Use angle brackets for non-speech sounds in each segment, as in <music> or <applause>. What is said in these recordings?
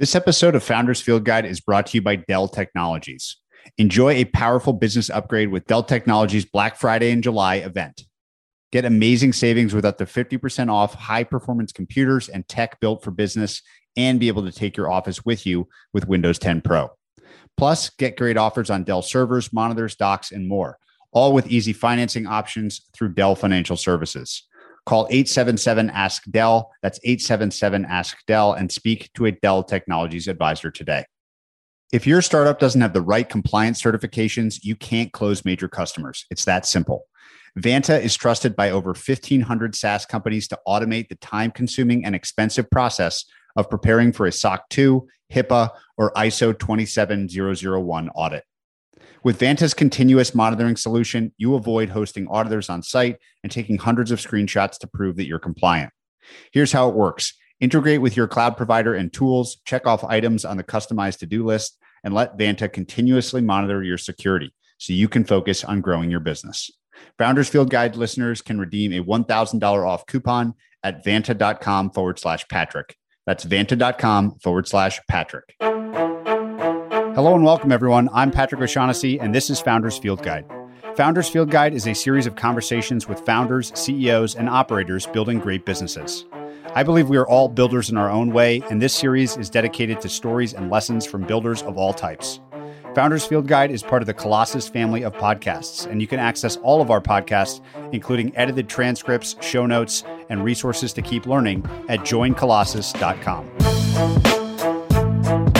This episode of Founders Field Guide is brought to you by Dell Technologies. Enjoy a powerful business upgrade with Dell Technologies Black Friday in July event. Get amazing savings with up to 50% off high performance computers and tech built for business, and be able to take your office with you with Windows 10 Pro. Plus, get great offers on Dell servers, monitors, docks, and more, all with easy financing options through Dell Financial Services. Call 877 Ask Dell. That's 877 Ask Dell and speak to a Dell Technologies advisor today. If your startup doesn't have the right compliance certifications, you can't close major customers. It's that simple. Vanta is trusted by over 1,500 SaaS companies to automate the time consuming and expensive process of preparing for a SOC 2, HIPAA, or ISO 27001 audit. With Vanta's continuous monitoring solution, you avoid hosting auditors on site and taking hundreds of screenshots to prove that you're compliant. Here's how it works integrate with your cloud provider and tools, check off items on the customized to do list, and let Vanta continuously monitor your security so you can focus on growing your business. Founders Field Guide listeners can redeem a $1,000 off coupon at vanta.com forward slash Patrick. That's vanta.com forward slash Patrick. Hello and welcome, everyone. I'm Patrick O'Shaughnessy, and this is Founders Field Guide. Founders Field Guide is a series of conversations with founders, CEOs, and operators building great businesses. I believe we are all builders in our own way, and this series is dedicated to stories and lessons from builders of all types. Founders Field Guide is part of the Colossus family of podcasts, and you can access all of our podcasts, including edited transcripts, show notes, and resources to keep learning at joincolossus.com.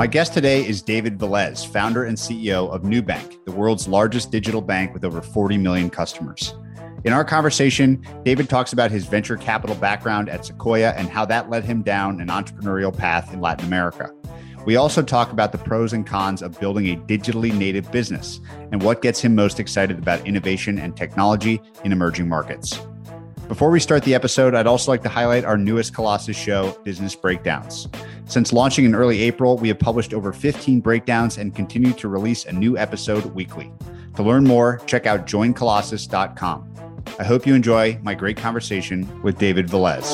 My guest today is David Vélez, founder and CEO of Nubank, the world's largest digital bank with over 40 million customers. In our conversation, David talks about his venture capital background at Sequoia and how that led him down an entrepreneurial path in Latin America. We also talk about the pros and cons of building a digitally native business and what gets him most excited about innovation and technology in emerging markets. Before we start the episode, I'd also like to highlight our newest Colossus show, Business Breakdowns. Since launching in early April, we have published over 15 breakdowns and continue to release a new episode weekly. To learn more, check out joincolossus.com. I hope you enjoy my great conversation with David Vélez.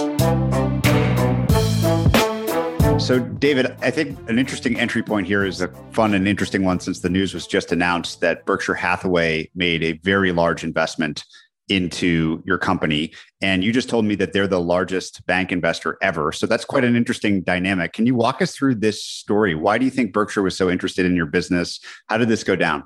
So, David, I think an interesting entry point here is a fun and interesting one since the news was just announced that Berkshire Hathaway made a very large investment into your company. And you just told me that they're the largest bank investor ever. So that's quite an interesting dynamic. Can you walk us through this story? Why do you think Berkshire was so interested in your business? How did this go down?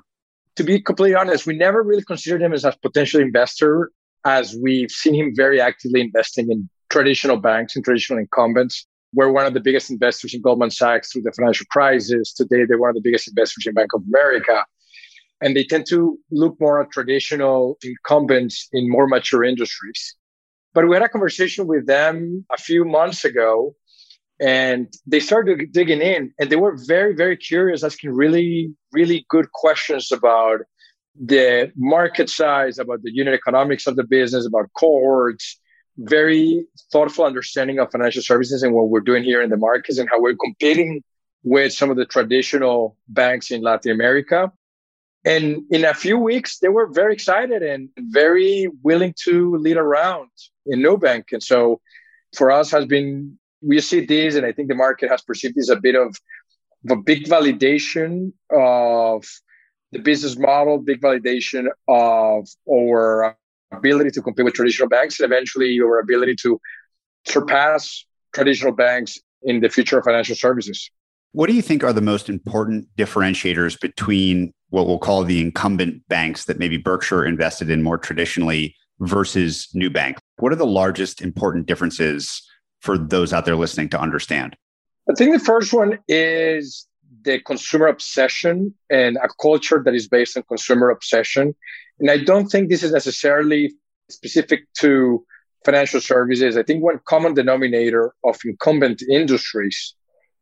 To be completely honest, we never really considered him as a potential investor, as we've seen him very actively investing in traditional banks and traditional incumbents. We're one of the biggest investors in Goldman Sachs through the financial crisis. Today, they're one of the biggest investors in Bank of America and they tend to look more at traditional incumbents in more mature industries. But we had a conversation with them a few months ago and they started digging in and they were very, very curious, asking really, really good questions about the market size, about the unit economics of the business, about cohorts, very thoughtful understanding of financial services and what we're doing here in the markets and how we're competing with some of the traditional banks in Latin America. And in a few weeks, they were very excited and very willing to lead around in Nubank. And so for us has been, we see this, and I think the market has perceived this a bit of, of a big validation of the business model, big validation of our ability to compete with traditional banks, and eventually our ability to surpass traditional banks in the future of financial services. What do you think are the most important differentiators between what we'll call the incumbent banks that maybe Berkshire invested in more traditionally versus Nubank? What are the largest important differences for those out there listening to understand? I think the first one is the consumer obsession and a culture that is based on consumer obsession. And I don't think this is necessarily specific to financial services. I think one common denominator of incumbent industries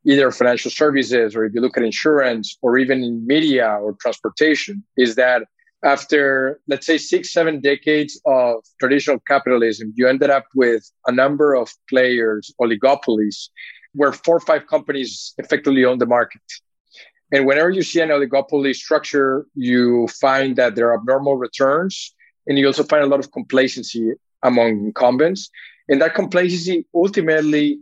either financial services or if you look at insurance or even in media or transportation is that after let's say six seven decades of traditional capitalism you ended up with a number of players oligopolies where four or five companies effectively own the market. And whenever you see an oligopoly structure you find that there are abnormal returns and you also find a lot of complacency among incumbents. And that complacency ultimately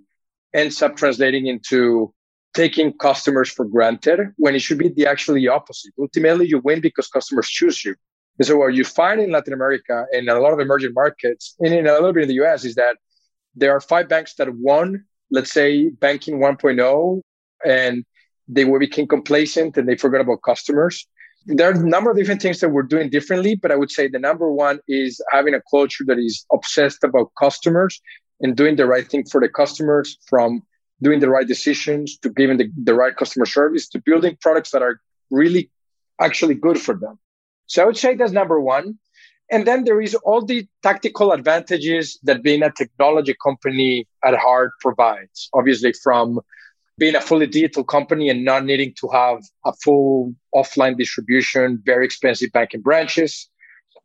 ends up translating into taking customers for granted when it should be the actually opposite. Ultimately, you win because customers choose you. And so what you find in Latin America and a lot of emerging markets and in a little bit in the US is that there are five banks that won, let's say banking 1.0 and they became complacent and they forgot about customers. There are a number of different things that we're doing differently, but I would say the number one is having a culture that is obsessed about customers and doing the right thing for the customers from doing the right decisions to giving the, the right customer service to building products that are really actually good for them. So I would say that's number one. And then there is all the tactical advantages that being a technology company at heart provides. Obviously, from being a fully digital company and not needing to have a full offline distribution, very expensive banking branches,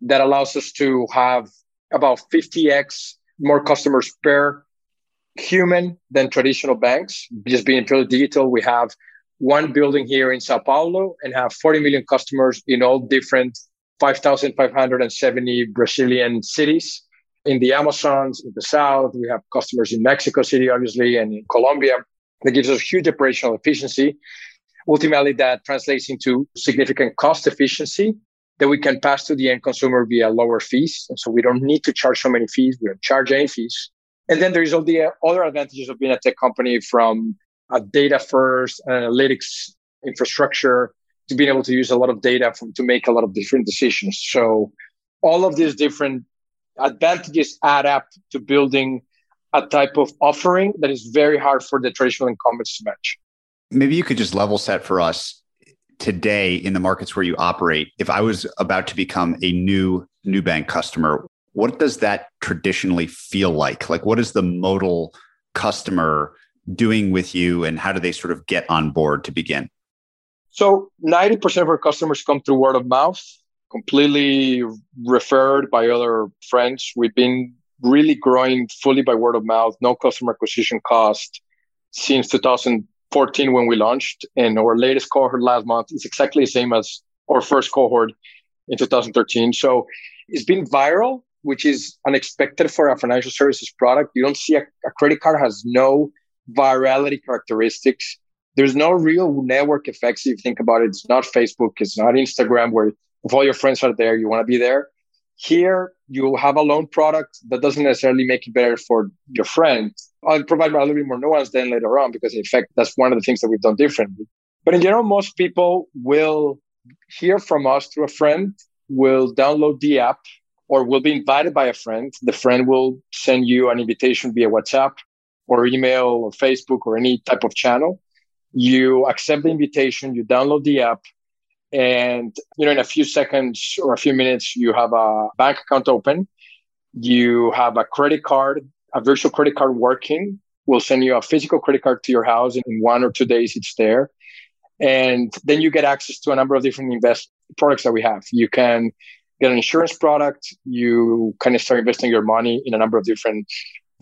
that allows us to have about 50x more customers per human than traditional banks. Just being purely digital, we have one building here in Sao Paulo and have 40 million customers in all different 5,570 Brazilian cities. In the Amazons, in the South, we have customers in Mexico City, obviously, and in Colombia. That gives us huge operational efficiency. Ultimately, that translates into significant cost efficiency that we can pass to the end consumer via lower fees. And so we don't need to charge so many fees. We don't charge any fees. And then there's all the other advantages of being a tech company from a data first analytics infrastructure to being able to use a lot of data from, to make a lot of different decisions. So all of these different advantages add up to building a type of offering that is very hard for the traditional incumbents to match. Maybe you could just level set for us today in the markets where you operate. If I was about to become a new Nubank customer, what does that traditionally feel like? Like, what is the modal customer doing with you, and how do they sort of get on board to begin? So, 90% of our customers come through word of mouth, completely referred by other friends. We've been really growing fully by word of mouth, no customer acquisition cost since 2014 when we launched. And our latest cohort last month is exactly the same as our first cohort in 2013. So, it's been viral which is unexpected for a financial services product. You don't see a, a credit card has no virality characteristics. There's no real network effects if you think about it. It's not Facebook, it's not Instagram where if all your friends are there, you want to be there. Here, you have a loan product that doesn't necessarily make it better for your friend. I'll provide a little bit more nuance then later on because, in fact, that's one of the things that we've done differently. But in general, most people will hear from us through a friend, will download the app, or will be invited by a friend. The friend will send you an invitation via WhatsApp or email or Facebook or any type of channel. You accept the invitation, you download the app, and you know in a few seconds or a few minutes you have a bank account open. You have a credit card, a virtual credit card working. We'll send you a physical credit card to your house and in one or two days. It's there. And then you get access to a number of different invest products that we have. You can get an insurance product, you kind of start investing your money in a number of different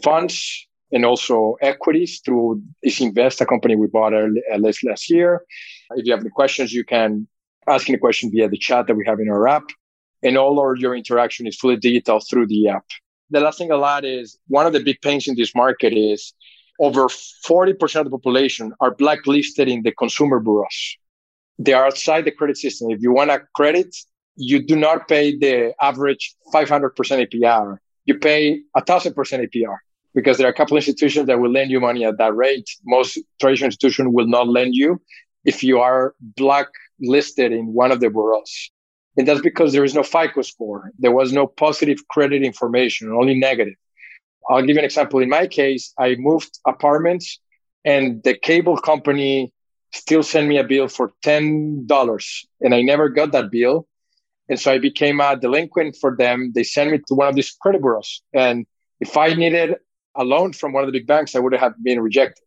funds and also equities through Easynvest, a company we bought uh, last, last year. If you have any questions, you can ask any question via the chat that we have in our app. And all of your interaction is fully digital through the app. The last thing I'll add is one of the big pains in this market is over 40% of the population are blacklisted in the consumer bureaus. They are outside the credit system. If you want a credit, you do not pay the average 500% APR. You pay a thousand percent APR because there are a couple of institutions that will lend you money at that rate. Most traditional institutions will not lend you if you are blacklisted in one of the bureaus. And that's because there is no FICO score. There was no positive credit information, only negative. I'll give you an example. In my case, I moved apartments and the cable company still sent me a bill for $10 and I never got that bill and so I became a delinquent for them. They sent me to one of these credit bureaus. And if I needed a loan from one of the big banks, I would have been rejected.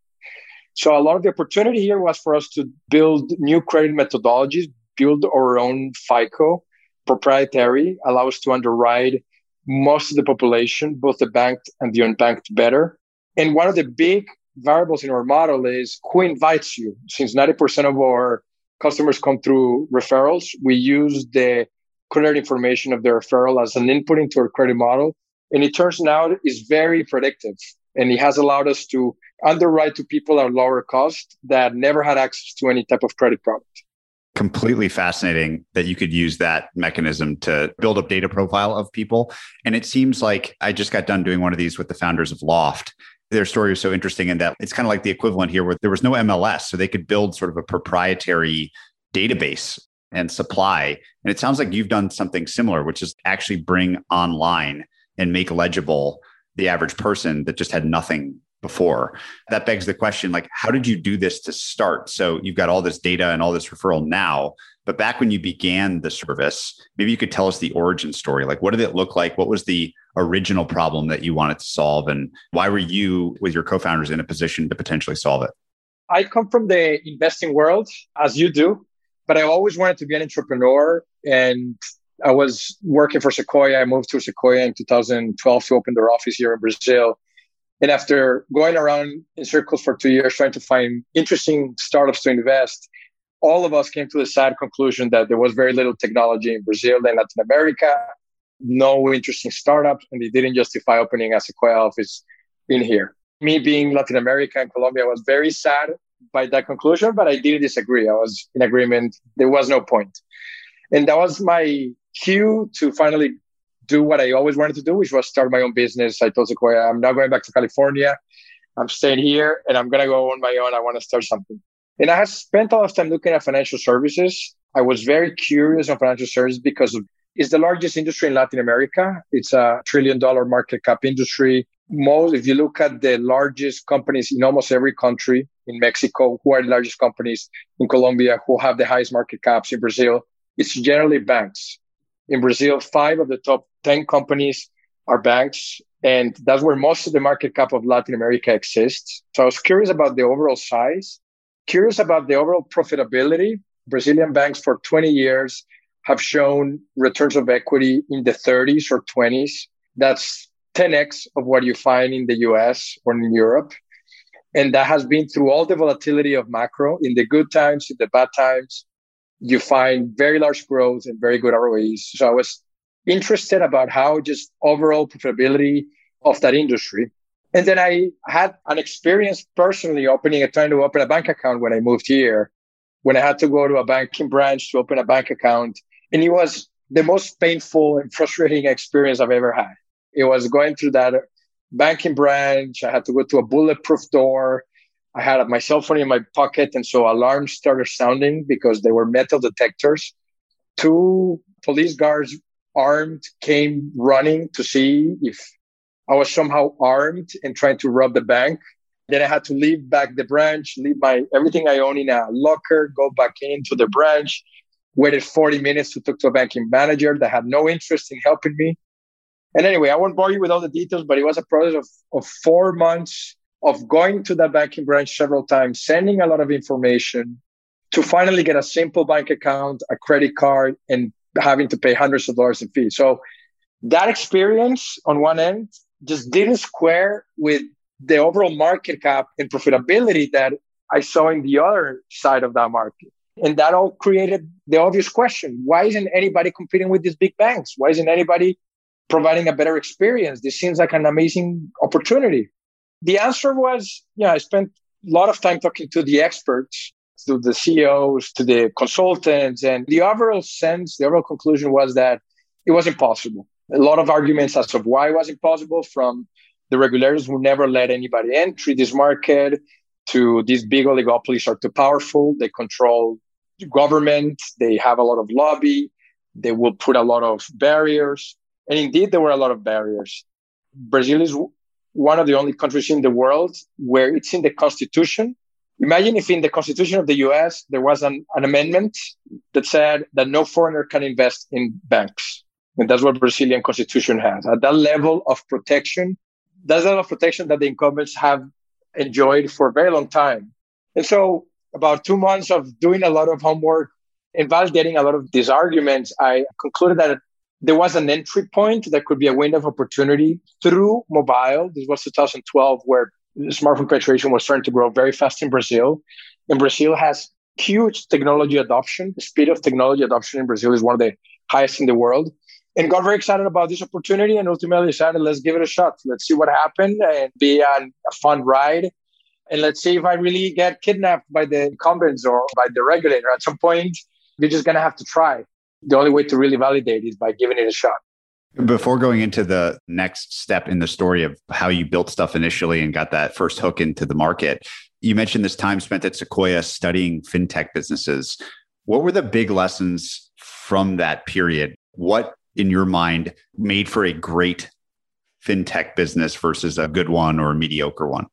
So a lot of the opportunity here was for us to build new credit methodologies, build our own FICO proprietary, allow us to underwrite most of the population, both the banked and the unbanked better. And one of the big variables in our model is who invites you. Since 90% of our customers come through referrals, we use the credit information of the referral as an input into our credit model. And it turns out is very predictive. And it has allowed us to underwrite to people at lower cost that never had access to any type of credit product completely fascinating that you could use that mechanism to build a data profile of people. And it seems like I just got done doing one of these with the founders of Loft. Their story was so interesting in that it's kind of like the equivalent here where there was no MLS. So they could build sort of a proprietary database and supply. And it sounds like you've done something similar, which is actually bring online and make legible the average person that just had nothing before. That begs the question like, how did you do this to start? So you've got all this data and all this referral now, but back when you began the service, maybe you could tell us the origin story. Like, what did it look like? What was the original problem that you wanted to solve? And why were you, with your co founders, in a position to potentially solve it? I come from the investing world, as you do, but I always wanted to be an entrepreneur. And I was working for Sequoia. I moved to Sequoia in 2012 to open their office here in Brazil. And after going around in circles for two years trying to find interesting startups to invest, all of us came to the sad conclusion that there was very little technology in Brazil and Latin America, no interesting startups, and they didn't justify opening a Sequoia office in here. Me being Latin America and Colombia was very sad by that conclusion, but I didn't disagree. I was in agreement. There was no point. And that was my cue to finally do what I always wanted to do, which was start my own business. I told Sequoia, I'm not going back to California. I'm staying here and I'm going to go on my own. I want to start something. And I have spent a lot of time looking at financial services. I was very curious on financial services because it's the largest industry in Latin America. It's a trillion dollar market cap industry. Most, if you look at the largest companies in almost every country, in Mexico, who are the largest companies, in Colombia, who have the highest market caps, in Brazil, it's generally banks. In Brazil, five of the top 10 companies are banks. And that's where most of the market cap of Latin America exists. So I was curious about the overall size, curious about the overall profitability. Brazilian banks for 20 years have shown returns of equity in the 30s or 20s. That's 10x of what you find in the US or in Europe. And that has been through all the volatility of macro in the good times, in the bad times. You find very large growth and very good ROEs. So I was interested about how just overall profitability of that industry. And then I had an experience personally opening trying to open a bank account when I moved here, when I had to go to a banking branch to open a bank account. And it was the most painful and frustrating experience I've ever had. It was going through that banking branch. I had to go to a bulletproof door. I had my cell phone in my pocket. And so alarms started sounding because they were metal detectors. Two police guards armed came running to see if I was somehow armed and trying to rob the bank. Then I had to leave back the branch, leave my everything I own in a locker, go back into the branch, waited 40 minutes to talk to a banking manager that had no interest in helping me. And anyway, I won't bore you with all the details, but it was a process of, of four months of going to that banking branch several times, sending a lot of information to finally get a simple bank account, a credit card, and having to pay hundreds of dollars in fees. So that experience on one end just didn't square with the overall market cap and profitability that I saw in the other side of that market. And that all created the obvious question why isn't anybody competing with these big banks? Why isn't anybody providing a better experience? This seems like an amazing opportunity. The answer was yeah, I spent a lot of time talking to the experts to the CEOs, to the consultants. And the overall sense, the overall conclusion was that it was impossible. A lot of arguments as to why it was impossible from the regulators who never let anybody enter this market to these big oligopolies are too powerful. They control government. They have a lot of lobby. They will put a lot of barriers. And indeed, there were a lot of barriers. Brazil is one of the only countries in the world where it's in the constitution Imagine if in the Constitution of the US there was an, an amendment that said that no foreigner can invest in banks. And that's what Brazilian constitution has. At that level of protection, that's the level of protection that the incumbents have enjoyed for a very long time. And so, about two months of doing a lot of homework and validating a lot of these arguments, I concluded that there was an entry point that could be a window of opportunity through mobile. This was 2012, where smartphone penetration was starting to grow very fast in Brazil. And Brazil has huge technology adoption. The speed of technology adoption in Brazil is one of the highest in the world. And got very excited about this opportunity and ultimately decided, let's give it a shot. Let's see what happened and be on a fun ride. And let's see if I really get kidnapped by the incumbents or by the regulator. At some point, you're just going to have to try. The only way to really validate is by giving it a shot. Before going into the next step in the story of how you built stuff initially and got that first hook into the market, you mentioned this time spent at Sequoia studying fintech businesses. What were the big lessons from that period? What, in your mind, made for a great fintech business versus a good one or a mediocre one?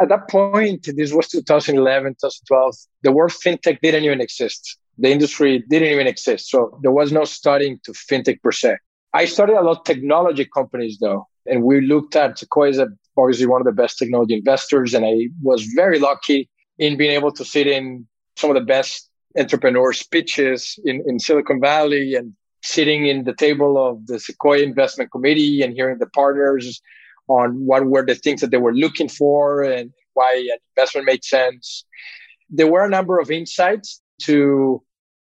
At that point, this was 2011, 2012, the word fintech didn't even exist. The industry didn't even exist. So there was no studying to fintech per se. I studied a lot of technology companies though. And we looked at Sequoia as obviously one of the best technology investors. And I was very lucky in being able to sit in some of the best entrepreneur pitches in, in Silicon Valley and sitting in the table of the Sequoia Investment Committee and hearing the partners on what were the things that they were looking for and why an investment made sense. There were a number of insights to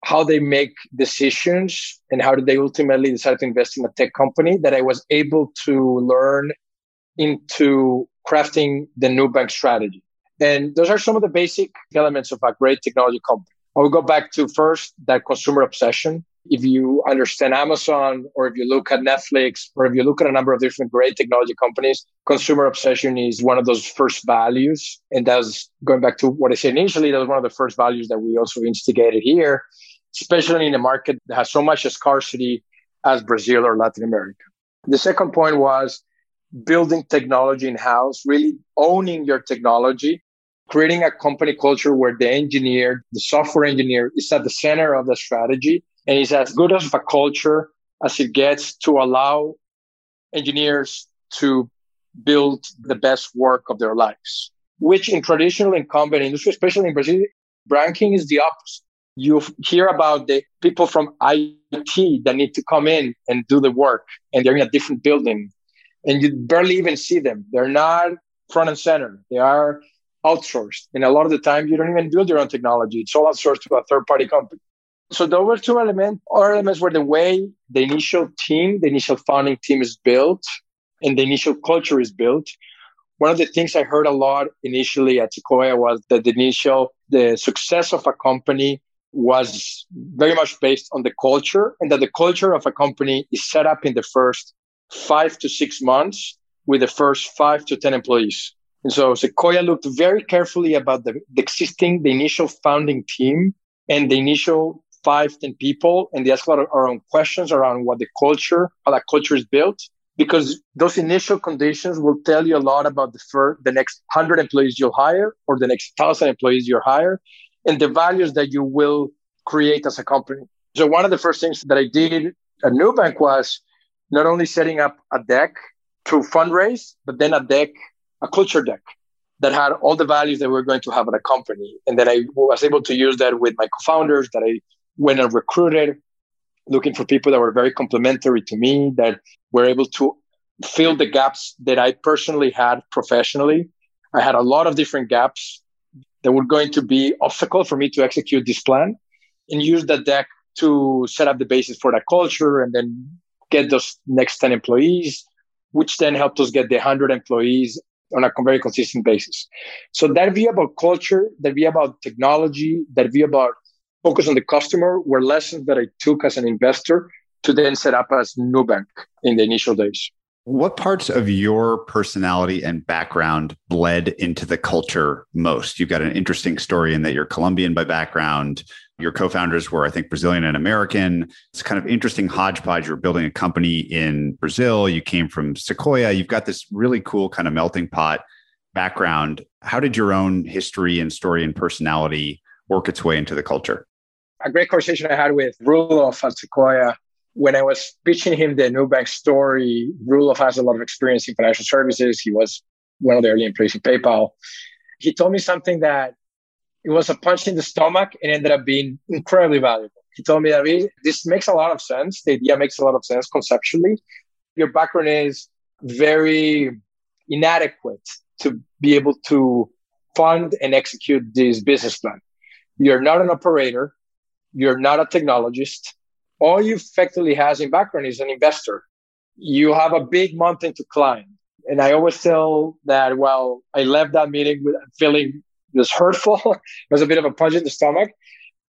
how they make decisions and how did they ultimately decide to invest in a tech company that I was able to learn into crafting the Nubank strategy. And those are some of the basic elements of a great technology company. I will go back to first that consumer obsession. If you understand Amazon or if you look at Netflix or if you look at a number of different great technology companies, consumer obsession is one of those first values. And that's going back to what I said initially, that was one of the first values that we also instigated here, especially in a market that has so much scarcity as Brazil or Latin America. The second point was building technology in house, really owning your technology, creating a company culture where the engineer, the software engineer is at the center of the strategy and it's as good of a culture as it gets to allow engineers to build the best work of their lives, which in traditional incumbent industry, especially in Brazil, banking is the opposite. You hear about the people from IT that need to come in and do the work, and they're in a different building and you barely even see them. They're not front and center. They are outsourced. And a lot of the time, you don't even build your own technology. It's all outsourced to a third party company. So there were two elements. Other elements were the way the initial team, the initial founding team is built and the initial culture is built. One of the things I heard a lot initially at Sequoia was that the initial, the success of a company was very much based on the culture and that the culture of a company is set up in the first five to six months with the first five to 10 employees. And so Sequoia looked very carefully about the, the existing, the initial founding team and the initial five, 10 people. And they ask a lot of our own questions around what the culture, how that culture is built, because those initial conditions will tell you a lot about the first, the next hundred employees you'll hire or the next thousand employees you hire and the values that you will create as a company. So one of the first things that I did at Nubank was not only setting up a deck to fundraise, but then a deck, a culture deck that had all the values that we are going to have at a company. And then I was able to use that with my co-founders that I went I recruited, looking for people that were very complementary to me, that were able to fill the gaps that I personally had professionally. I had a lot of different gaps that were going to be obstacle for me to execute this plan and use that deck to set up the basis for that culture and then get those next 10 employees, which then helped us get the 100 employees on a very consistent basis. So that view about culture, that view about technology, that view about focus on the customer were lessons that I took as an investor to then set up as Nubank in the initial days. What parts of your personality and background bled into the culture most? You've got an interesting story in that you're Colombian by background. Your co-founders were, I think, Brazilian and American. It's kind of interesting hodgepodge. You're building a company in Brazil. You came from Sequoia. You've got this really cool kind of melting pot background. How did your own history and story and personality work its way into the culture? A great conversation I had with Roelof at Sequoia when I was pitching him the Nubank story. Roelof has a lot of experience in financial services. He was one of the early employees in PayPal. He told me something that it was a punch in the stomach and ended up being incredibly valuable. He told me that this makes a lot of sense. The idea makes a lot of sense conceptually. Your background is very inadequate to be able to fund and execute this business plan. You're not an operator. You're not a technologist. All you effectively has in background is an investor. You have a big mountain to climb. And I always tell that, well, I left that meeting with feeling was hurtful. <laughs> it was a bit of a punch in the stomach.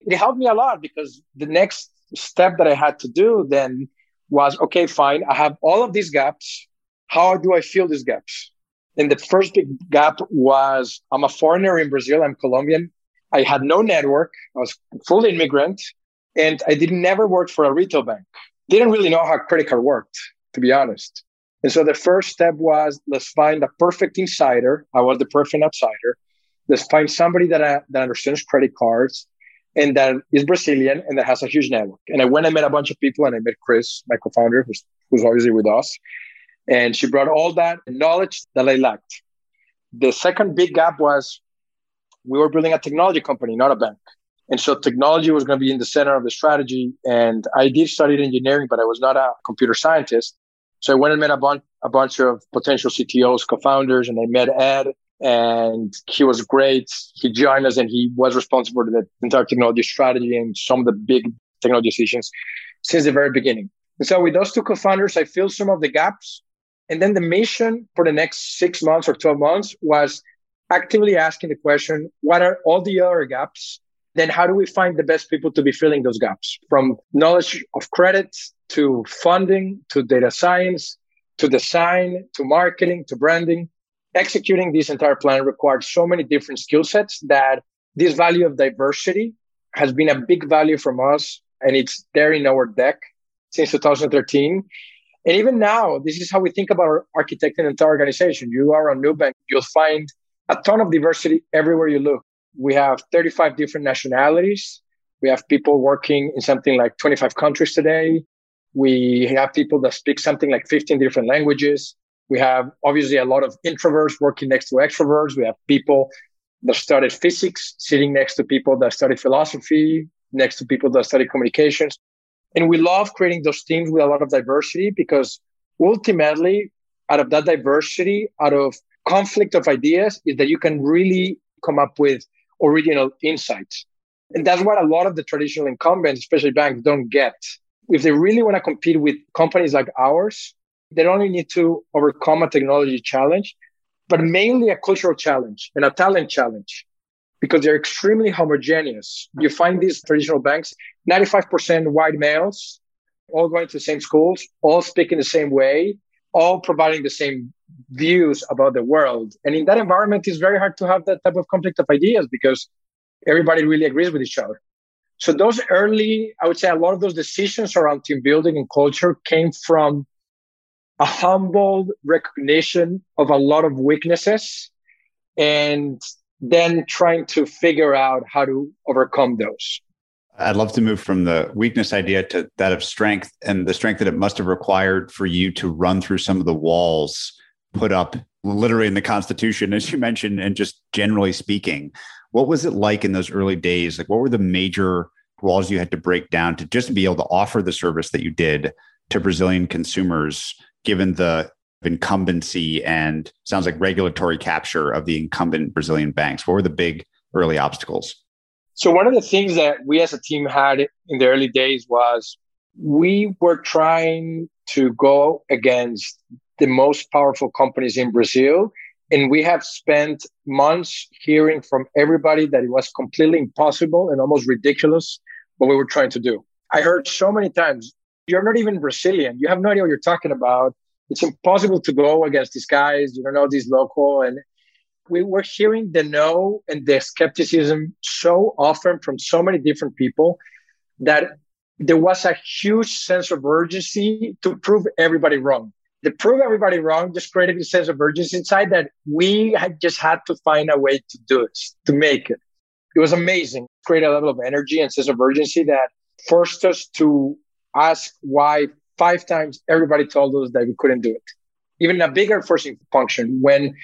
It helped me a lot because the next step that I had to do then was, okay, fine. I have all of these gaps. How do I fill these gaps? And the first big gap was I'm a foreigner in Brazil. I'm Colombian. I had no network. I was fully immigrant and I didn't never work for a retail bank. Didn't really know how credit card worked, to be honest. And so the first step was let's find a perfect insider. I was the perfect outsider. Let's find somebody that, uh, that understands credit cards and that is Brazilian and that has a huge network. And I went and met a bunch of people and I met Chris, my co-founder, who's, who's obviously with us. And she brought all that knowledge that I lacked. The second big gap was we were building a technology company, not a bank. And so technology was going to be in the center of the strategy. And I did study engineering, but I was not a computer scientist. So I went and met a bunch, a bunch of potential CTOs, co-founders, and I met Ed and he was great. He joined us and he was responsible for the entire technology strategy and some of the big technology decisions since the very beginning. And so with those two co-founders, I filled some of the gaps. And then the mission for the next six months or 12 months was actively asking the question, what are all the other gaps? Then how do we find the best people to be filling those gaps from knowledge of credit to funding to data science to design to marketing to branding? Executing this entire plan required so many different skill sets that this value of diversity has been a big value from us and it's there in our deck since 2013. And even now, this is how we think about architecting an entire organization. You are a Nubank, you'll find a ton of diversity everywhere you look. We have 35 different nationalities. We have people working in something like 25 countries today. We have people that speak something like 15 different languages. We have obviously a lot of introverts working next to extroverts. We have people that studied physics sitting next to people that studied philosophy, next to people that study communications. And we love creating those teams with a lot of diversity because ultimately, out of that diversity, out of conflict of ideas, is that you can really come up with original insights. And that's what a lot of the traditional incumbents, especially banks, don't get. If they really want to compete with companies like ours, they only need to overcome a technology challenge, but mainly a cultural challenge and a talent challenge because they're extremely homogeneous. You find these traditional banks, 95% white males, all going to the same schools, all speaking the same way, all providing the same views about the world. And in that environment, it's very hard to have that type of conflict of ideas because everybody really agrees with each other. So those early, I would say a lot of those decisions around team building and culture came from a humble recognition of a lot of weaknesses and then trying to figure out how to overcome those. I'd love to move from the weakness idea to that of strength and the strength that it must have required for you to run through some of the walls put up literally in the Constitution, as you mentioned, and just generally speaking. What was it like in those early days? Like, what were the major walls you had to break down to just be able to offer the service that you did to Brazilian consumers, given the incumbency and sounds like regulatory capture of the incumbent Brazilian banks? What were the big early obstacles? So, one of the things that we as a team had in the early days was we were trying to go against the most powerful companies in Brazil. And we have spent months hearing from everybody that it was completely impossible and almost ridiculous what we were trying to do. I heard so many times, you're not even Brazilian. You have no idea what you're talking about. It's impossible to go against these guys. You don't know these local. And we were hearing the no and the skepticism so often from so many different people that there was a huge sense of urgency to prove everybody wrong. To prove everybody wrong just created a sense of urgency inside that we had just had to find a way to do it, to make it. It was amazing. Create a level of energy and sense of urgency that forced us to ask why five times everybody told us that we couldn't do it. Even a bigger forcing function when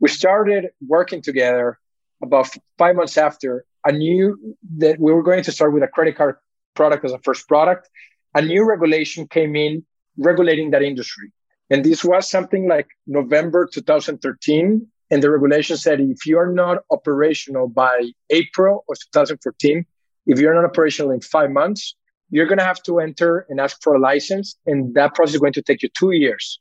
we started working together about five months after, a new that we were going to start with a credit card product as a first product. A new regulation came in regulating that industry. And this was something like November 2013. And the regulation said if you are not operational by April of 2014, if you're not operational in five months, you're going to have to enter and ask for a license. And that process is going to take you two years.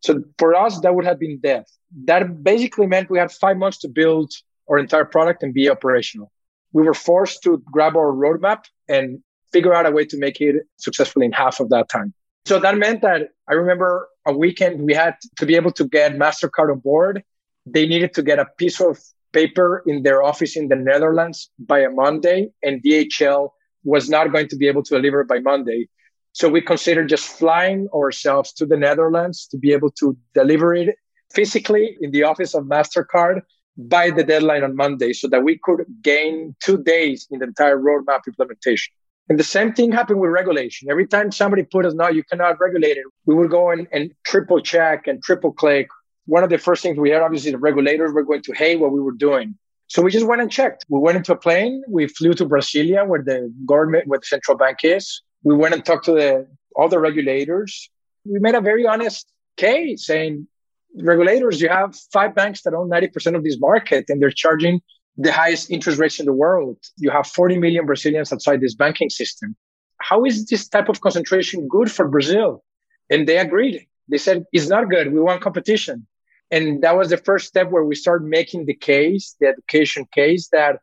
So for us, that would have been death. That basically meant we had five months to build our entire product and be operational. We were forced to grab our roadmap and figure out a way to make it successful in half of that time. So that meant that I remember a weekend we had to be able to get MasterCard on board. They needed to get a piece of paper in their office in the Netherlands by a Monday, and DHL was not going to be able to deliver it by Monday. So we considered just flying ourselves to the Netherlands to be able to deliver it physically in the office of MasterCard by the deadline on Monday so that we could gain two days in the entire roadmap implementation. And the same thing happened with regulation. Every time somebody put us, no, you cannot regulate it, we would go and, and triple check and triple click. One of the first things we had, obviously, the regulators were going to hate what we were doing. So we just went and checked. We went into a plane. We flew to Brasilia, where the government, where the central bank is. We went and talked to the all the regulators. We made a very honest case saying, regulators, you have five banks that own 90% of this market and they're charging the highest interest rates in the world. You have 40 million Brazilians outside this banking system. How is this type of concentration good for Brazil? And they agreed. They said, it's not good. We want competition. And that was the first step where we started making the case, the education case that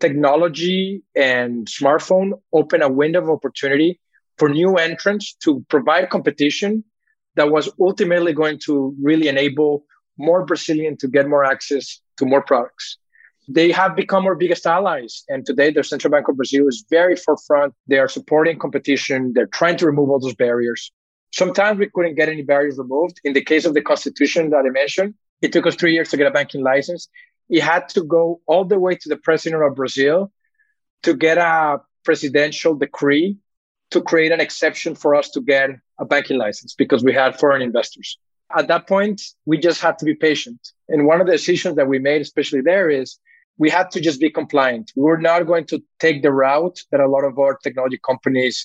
technology and smartphone open a window of opportunity for new entrants to provide competition that was ultimately going to really enable more Brazilian to get more access to more products. They have become our biggest allies. And today, the Central Bank of Brazil is very forefront. They are supporting competition. They're trying to remove all those barriers. Sometimes we couldn't get any barriers removed. In the case of the constitution that I mentioned, it took us three years to get a banking license. It had to go all the way to the president of Brazil to get a presidential decree to create an exception for us to get a banking license because we had foreign investors. At that point, we just had to be patient. And one of the decisions that we made, especially there, is we had to just be compliant. We were not going to take the route that a lot of our technology companies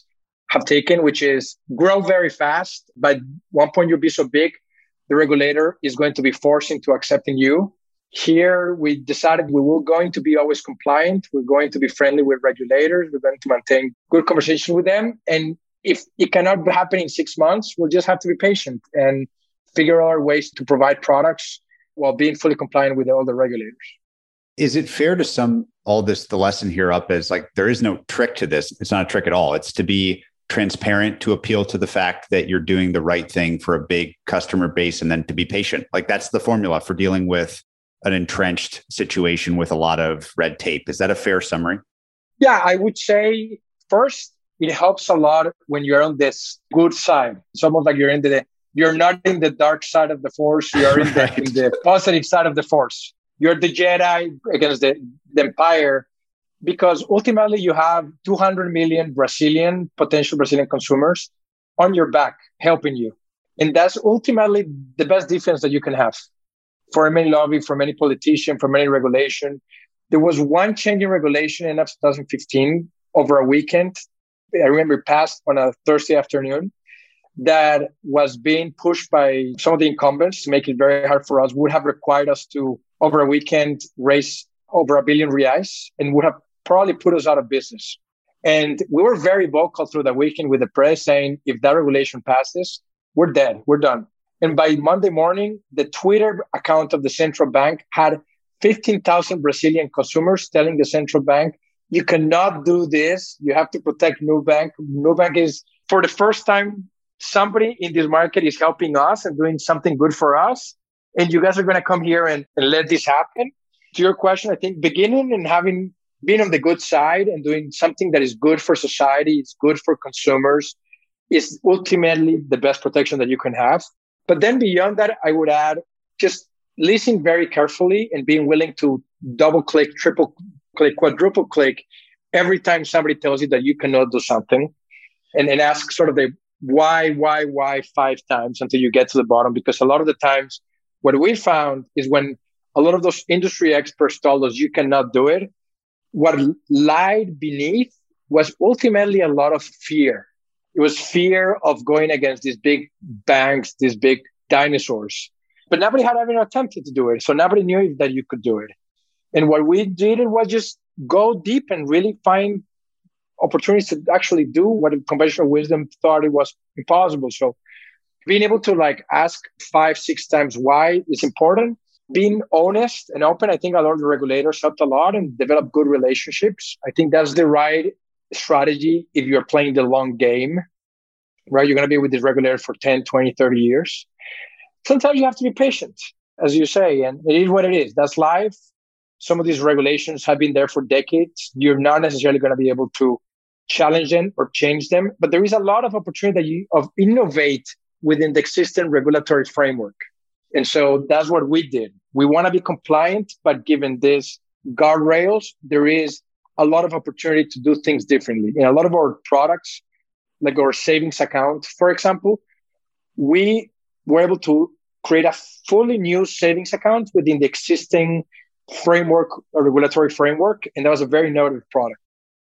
have taken, which is grow very fast. By one point, you'll be so big, the regulator is going to be forcing to accepting you. Here, we decided we were going to be always compliant. We're going to be friendly with regulators. We're going to maintain good conversation with them. And if it cannot happen in six months, we'll just have to be patient and figure out ways to provide products while being fully compliant with all the regulators. Is it fair to sum all this, the lesson here up as like there is no trick to this? It's not a trick at all. It's to be transparent to appeal to the fact that you're doing the right thing for a big customer base and then to be patient. Like that's the formula for dealing with an entrenched situation with a lot of red tape. Is that a fair summary? Yeah, I would say first, it helps a lot when you're on this good side. It's almost like you're in the you're not in the dark side of the force, you're in the, <laughs> right. in the positive side of the force. You're the Jedi against the, the Empire because ultimately you have 200 million Brazilian potential Brazilian consumers on your back helping you. And that's ultimately the best defense that you can have for any lobby, from any politician, from any regulation. There was one change in regulation in 2015 over a weekend. I remember it passed on a Thursday afternoon that was being pushed by some of the incumbents to make it very hard for us, would have required us to, over a weekend, raise over a billion reais and would have probably put us out of business. And we were very vocal through the weekend with the press saying, if that regulation passes, we're dead, we're done. And by Monday morning, the Twitter account of the central bank had 15,000 Brazilian consumers telling the central bank, you cannot do this. You have to protect Nubank. Nubank is, for the first time, somebody in this market is helping us and doing something good for us. And you guys are going to come here and, and let this happen. To your question, I think beginning and having being on the good side and doing something that is good for society, it's good for consumers, is ultimately the best protection that you can have. But then beyond that, I would add just listening very carefully and being willing to double click, triple click, quadruple click every time somebody tells you that you cannot do something and, and ask sort of the why, why, why five times until you get to the bottom. Because a lot of the times, what we found is when a lot of those industry experts told us you cannot do it, what lied beneath was ultimately a lot of fear. It was fear of going against these big banks, these big dinosaurs. But nobody had ever attempted to do it. So nobody knew that you could do it. And what we did was just go deep and really find opportunities to actually do what conventional wisdom thought it was impossible. So being able to like ask five, six times why is important. Being honest and open, I think a lot of the regulators helped a lot and develop good relationships. I think that's the right strategy if you're playing the long game, right? You're going to be with this regulator for 10, 20, 30 years. Sometimes you have to be patient, as you say, and it is what it is. That's life. Some of these regulations have been there for decades. You're not necessarily going to be able to challenge them or change them, but there is a lot of opportunity of innovate within the existing regulatory framework. And so that's what we did. We want to be compliant, but given these guardrails, there is a lot of opportunity to do things differently. In a lot of our products, like our savings account, for example, we were able to create a fully new savings account within the existing framework or regulatory framework. And that was a very innovative product.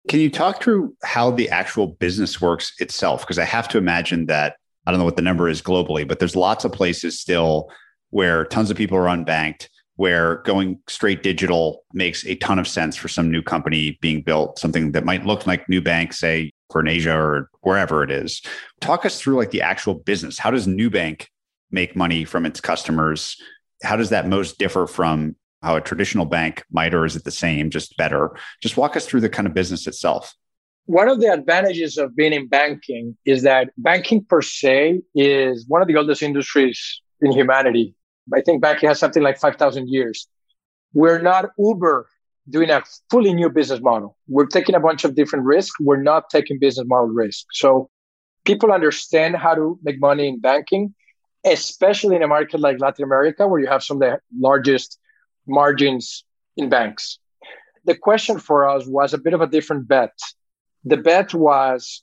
Can you talk through how the actual business works itself? Because I have to imagine that I don't know what the number is globally, but there's lots of places still where tons of people are unbanked, where going straight digital makes a ton of sense for some new company being built, something that might look like Nubank, say, for in Asia or wherever it is. Talk us through like the actual business. How does Nubank make money from its customers? How does that most differ from how a traditional bank might, or is it the same, just better? Just walk us through the kind of business itself. One of the advantages of being in banking is that banking per se is one of the oldest industries in humanity. I think banking has something like 5,000 years. We're not Uber doing a fully new business model. We're taking a bunch of different risks. We're not taking business model risk. So people understand how to make money in banking, especially in a market like Latin America, where you have some of the largest margins in banks. The question for us was a bit of a different bet. The bet was,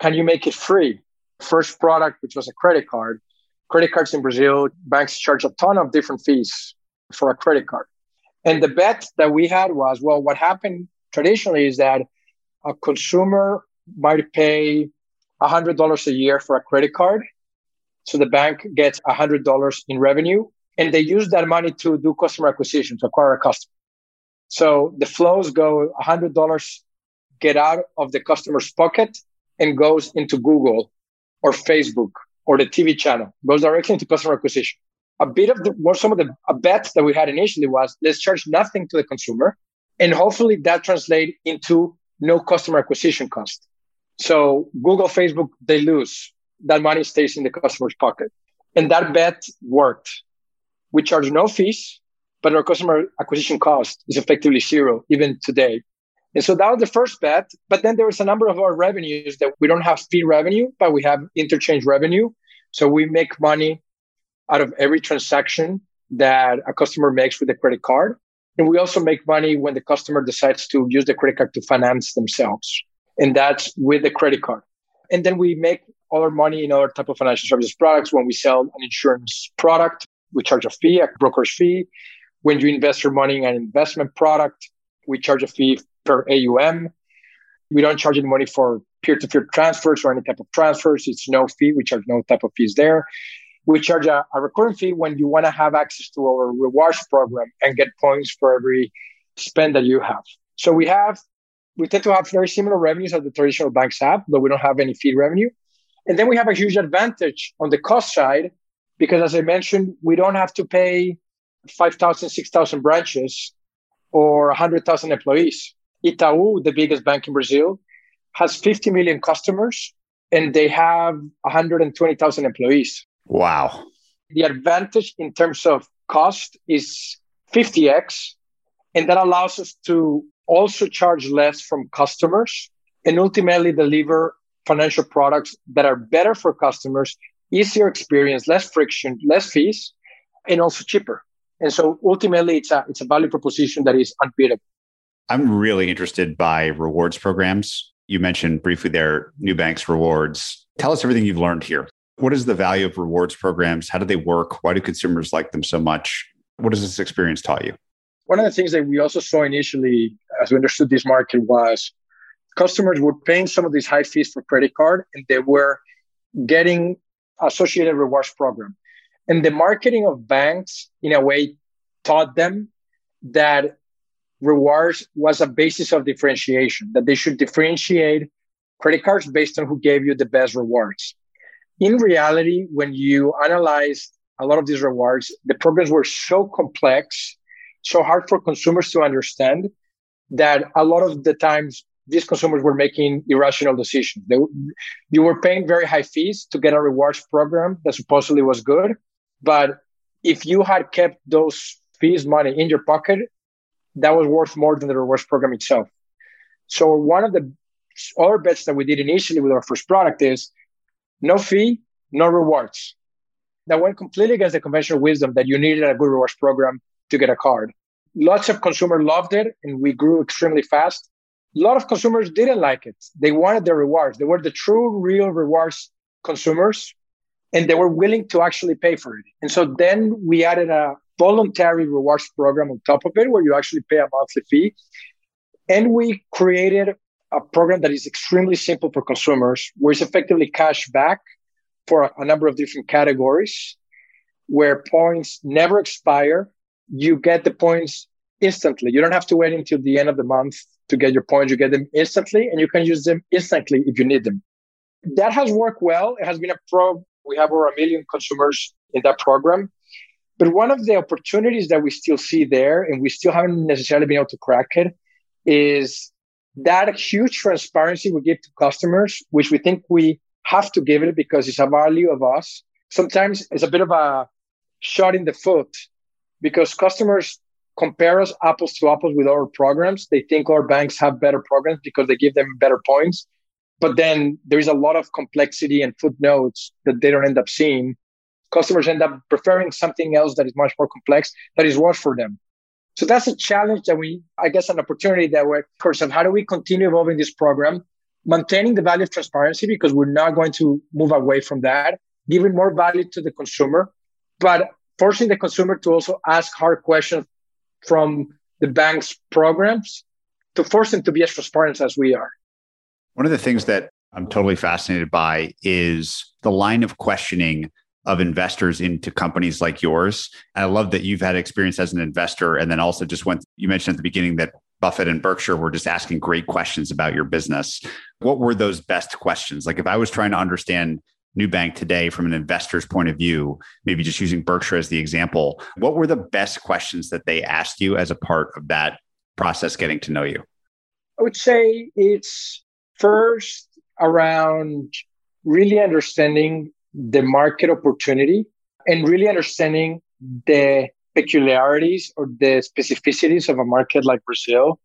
can you make it free? First product, which was a credit card. Credit cards in Brazil, banks charge a ton of different fees for a credit card. And the bet that we had was, well, what happened traditionally is that a consumer might pay $100 a year for a credit card. So the bank gets $100 in revenue and they use that money to do customer acquisition to acquire a customer. So the flows go $100 get out of the customer's pocket and goes into Google or Facebook or the TV channel, goes directly into customer acquisition. A bit of the, what some of the bets that we had initially was let's charge nothing to the consumer and hopefully that translate into no customer acquisition cost. So Google, Facebook, they lose. That money stays in the customer's pocket. And that bet worked. We charge no fees, but our customer acquisition cost is effectively zero even today. And so that was the first bet. But then there was a number of our revenues that we don't have fee revenue, but we have interchange revenue. So we make money out of every transaction that a customer makes with a credit card. And we also make money when the customer decides to use the credit card to finance themselves. And that's with the credit card. And then we make all our money in other type of financial services products. When we sell an insurance product, we charge a fee, a broker's fee. When you invest your money in an investment product, we charge a fee per AUM. We don't charge any money for peer-to-peer transfers or any type of transfers. It's no fee. We charge no type of fees there. We charge a, a recurring fee when you want to have access to our rewards program and get points for every spend that you have. So we have, we tend to have very similar revenues as the traditional banks have, but we don't have any fee revenue. And then we have a huge advantage on the cost side because as I mentioned, we don't have to pay 5,000, 6,000 branches or 100,000 employees. Itaú, the biggest bank in Brazil, has 50 million customers and they have 120,000 employees. Wow. The advantage in terms of cost is 50x. And that allows us to also charge less from customers and ultimately deliver financial products that are better for customers easier experience, less friction, less fees, and also cheaper. And so ultimately, it's a it's a value proposition that is unbeatable. I'm really interested by rewards programs. You mentioned briefly there, Nubank's rewards. Tell us everything you've learned here. What is the value of rewards programs? How do they work? Why do consumers like them so much? What has this experience taught you? one of the things that we also saw initially as we understood this market was customers were paying some of these high fees for credit card and they were getting associated rewards program. And the marketing of banks, in a way, taught them that rewards was a basis of differentiation, that they should differentiate credit cards based on who gave you the best rewards. In reality, when you analyze a lot of these rewards, the programs were so complex, so hard for consumers to understand that a lot of the times these consumers were making irrational decisions. They, you were paying very high fees to get a rewards program that supposedly was good. But if you had kept those fees money in your pocket, that was worth more than the rewards program itself. So one of the other bets that we did initially with our first product is no fee, no rewards. That went completely against the conventional wisdom that you needed a good rewards program to get a card. Lots of consumers loved it and we grew extremely fast. A lot of consumers didn't like it. They wanted the rewards. They were the true, real rewards consumers and they were willing to actually pay for it. And so then we added a voluntary rewards program on top of it where you actually pay a monthly fee. And we created a program that is extremely simple for consumers, where it's effectively cash back for a, a number of different categories, where points never expire. You get the points instantly. You don't have to wait until the end of the month to get your points. You get them instantly, and you can use them instantly if you need them. That has worked well. It has been a pro. We have over a million consumers in that program. But one of the opportunities that we still see there, and we still haven't necessarily been able to crack it, is that huge transparency we give to customers, which we think we have to give it because it's a value of us. Sometimes it's a bit of a shot in the foot because customers compare us apples to apples with our programs. They think our banks have better programs because they give them better points. But then there's a lot of complexity and footnotes that they don't end up seeing. Customers end up preferring something else that is much more complex that is worse for them. So that's a challenge that we, I guess, an opportunity that we're, of course, of how do we continue evolving this program, maintaining the value of transparency because we're not going to move away from that, giving more value to the consumer, but forcing the consumer to also ask hard questions from the bank's programs to force them to be as transparent as we are. One of the things that I'm totally fascinated by is the line of questioning of investors into companies like yours. And I love that you've had experience as an investor and then also just went, you mentioned at the beginning that Buffett and Berkshire were just asking great questions about your business. What were those best questions? Like if I was trying to understand Nubank today from an investor's point of view, maybe just using Berkshire as the example, what were the best questions that they asked you as a part of that process getting to know you? I would say it's first around really understanding the market opportunity and really understanding the peculiarities or the specificities of a market like Brazil.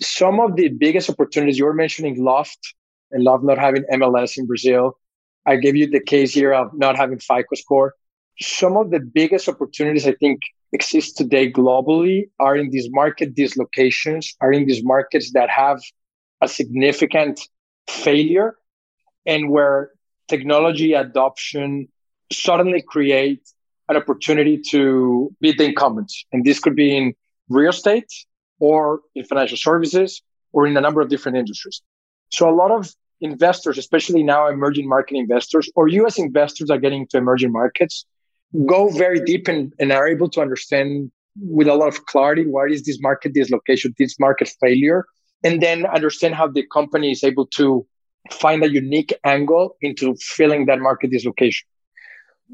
Some of the biggest opportunities you were mentioning Loft and Loft not having MLS in Brazil. I gave you the case here of not having FICO score. Some of the biggest opportunities I think exist today globally are in these market dislocations, are in these markets that have a significant failure and where technology adoption suddenly create an opportunity to beat the incumbents. And this could be in real estate or in financial services or in a number of different industries. So a lot of investors, especially now emerging market investors or US investors are getting into emerging markets, go very deep and, and are able to understand with a lot of clarity what is this market dislocation, this market failure, and then understand how the company is able to find a unique angle into filling that market dislocation.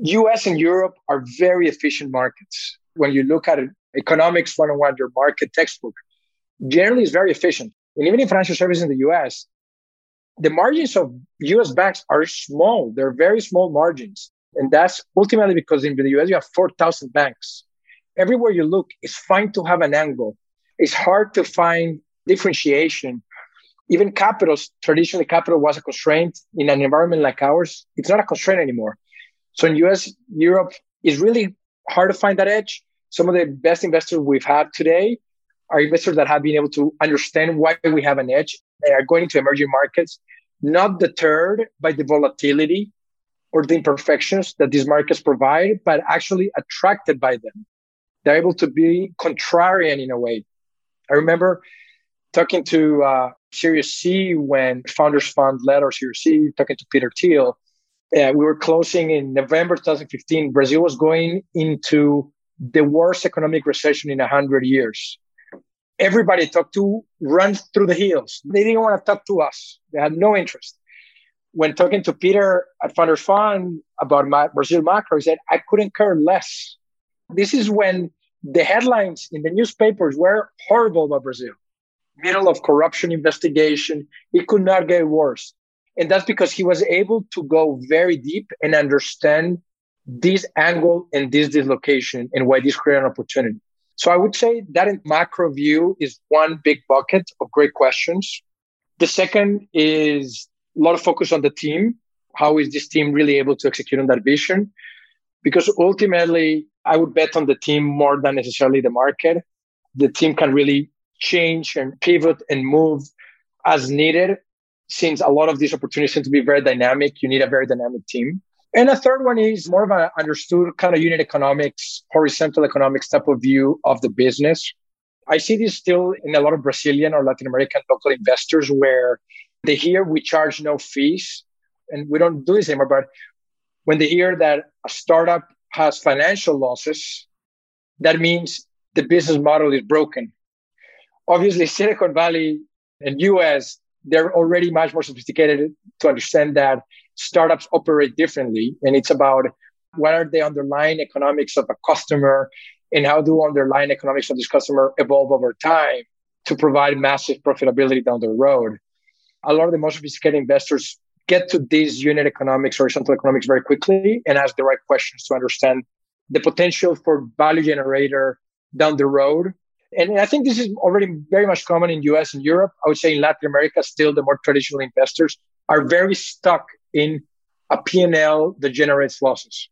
US and Europe are very efficient markets. When you look at it, economics 101, your market textbook, generally is very efficient. And even in financial services in the US, the margins of US banks are small. They're very small margins. And that's ultimately because in the US, you have 4,000 banks. Everywhere you look, it's fine to have an angle. It's hard to find differentiation even capital, traditionally capital was a constraint in an environment like ours. It's not a constraint anymore. So in US, Europe is really hard to find that edge. Some of the best investors we've had today are investors that have been able to understand why we have an edge. They are going into emerging markets, not deterred by the volatility or the imperfections that these markets provide, but actually attracted by them. They're able to be contrarian in a way. I remember talking to uh, Series C when Founders Fund led our Series C, talking to Peter Thiel. Uh, we were closing in November 2015. Brazil was going into the worst economic recession in 100 years. Everybody talked to runs through the hills. They didn't want to talk to us. They had no interest. When talking to Peter at Founders Fund about my Brazil macro, he said, I couldn't care less. This is when the headlines in the newspapers were horrible about Brazil. Middle of corruption investigation. It could not get worse. And that's because he was able to go very deep and understand this angle and this dislocation and why this created an opportunity. So I would say that in macro view is one big bucket of great questions. The second is a lot of focus on the team. How is this team really able to execute on that vision? Because ultimately, I would bet on the team more than necessarily the market. The team can really change and pivot and move as needed. Since a lot of these opportunities tend to be very dynamic, you need a very dynamic team. And a third one is more of an understood kind of unit economics, horizontal economics type of view of the business. I see this still in a lot of Brazilian or Latin American local investors where they hear we charge no fees and we don't do this anymore. But when they hear that a startup has financial losses, that means the business model is broken. Obviously, Silicon Valley and US, they're already much more sophisticated to understand that startups operate differently. And it's about what are the underlying economics of a customer and how do underlying economics of this customer evolve over time to provide massive profitability down the road. A lot of the most sophisticated investors get to these unit economics, horizontal economics very quickly and ask the right questions to understand the potential for value generator down the road. And I think this is already very much common in US and Europe. I would say in Latin America, still the more traditional investors are very stuck in a P&L that generates losses.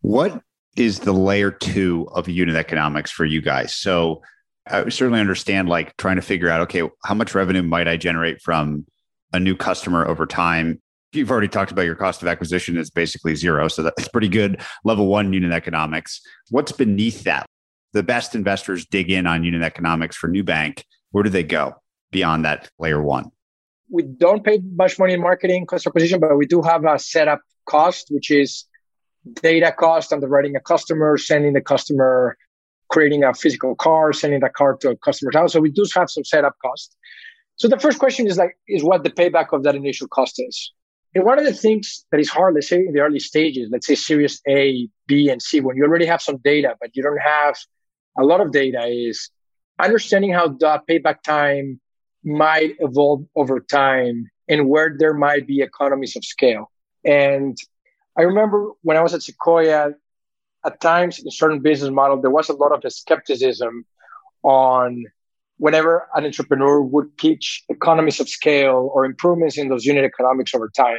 What is the layer two of unit economics for you guys? So I certainly understand like trying to figure out, okay, how much revenue might I generate from a new customer over time? You've already talked about your cost of acquisition is basically zero. So that's pretty good level one unit economics. What's beneath that? The best investors dig in on unit economics for Nubank. Where do they go beyond that layer one? We don't pay much money in marketing cost acquisition, but we do have a setup cost, which is data cost, underwriting a customer, sending the customer, creating a physical car, sending that car to a customer's house. So we do have some setup cost. So the first question is like, is what the payback of that initial cost is. And one of the things that is hard, let's say in the early stages, let's say series A, B, and C, when you already have some data, but you don't have a lot of data is understanding how the payback time might evolve over time and where there might be economies of scale. And I remember when I was at Sequoia, at times in certain business model, there was a lot of skepticism on whenever an entrepreneur would pitch economies of scale or improvements in those unit economics over time.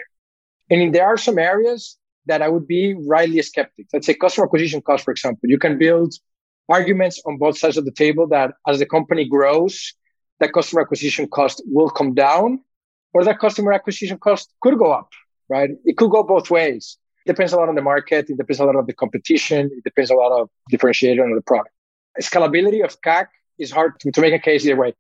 And there are some areas that I would be rightly skeptic. Let's say customer acquisition cost, for example. You can build arguments on both sides of the table that as the company grows, that customer acquisition cost will come down or that customer acquisition cost could go up, right? It could go both ways. It depends a lot on the market. It depends a lot on the competition. It depends a lot of differentiation of the product. Scalability of CAC is hard to, to make a case either way.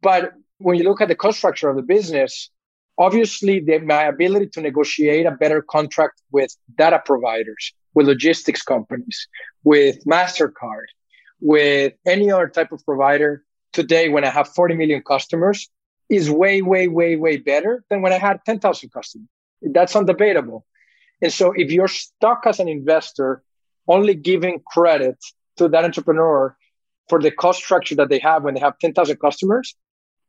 But when you look at the cost structure of the business, obviously the, my ability to negotiate a better contract with data providers, with logistics companies, with MasterCard, with any other type of provider today when I have 40 million customers is way, way, way, way better than when I had 10,000 customers. That's undebatable. And so if you're stuck as an investor, only giving credit to that entrepreneur for the cost structure that they have when they have 10,000 customers,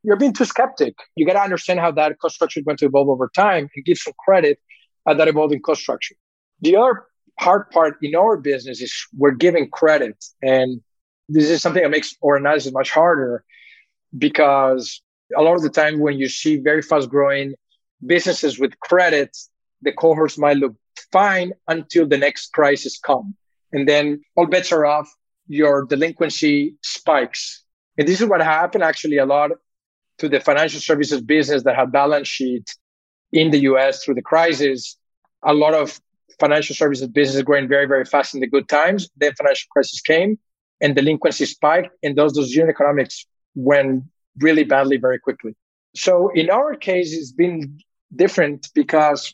you're being too skeptic. You got to understand how that cost structure is going to evolve over time and give some credit at that evolving cost structure. The other hard part in our business is we're giving credit and this is something that makes analysis much harder because a lot of the time when you see very fast growing businesses with credit, the cohorts might look fine until the next crisis come. And then all bets are off. Your delinquency spikes. And this is what happened actually a lot to the financial services business that had balance sheet in the US through the crisis. A lot of financial services businesses growing very, very fast in the good times. Then financial crisis came and delinquency spiked and those, those unit economics went really badly very quickly. So in our case, it's been different because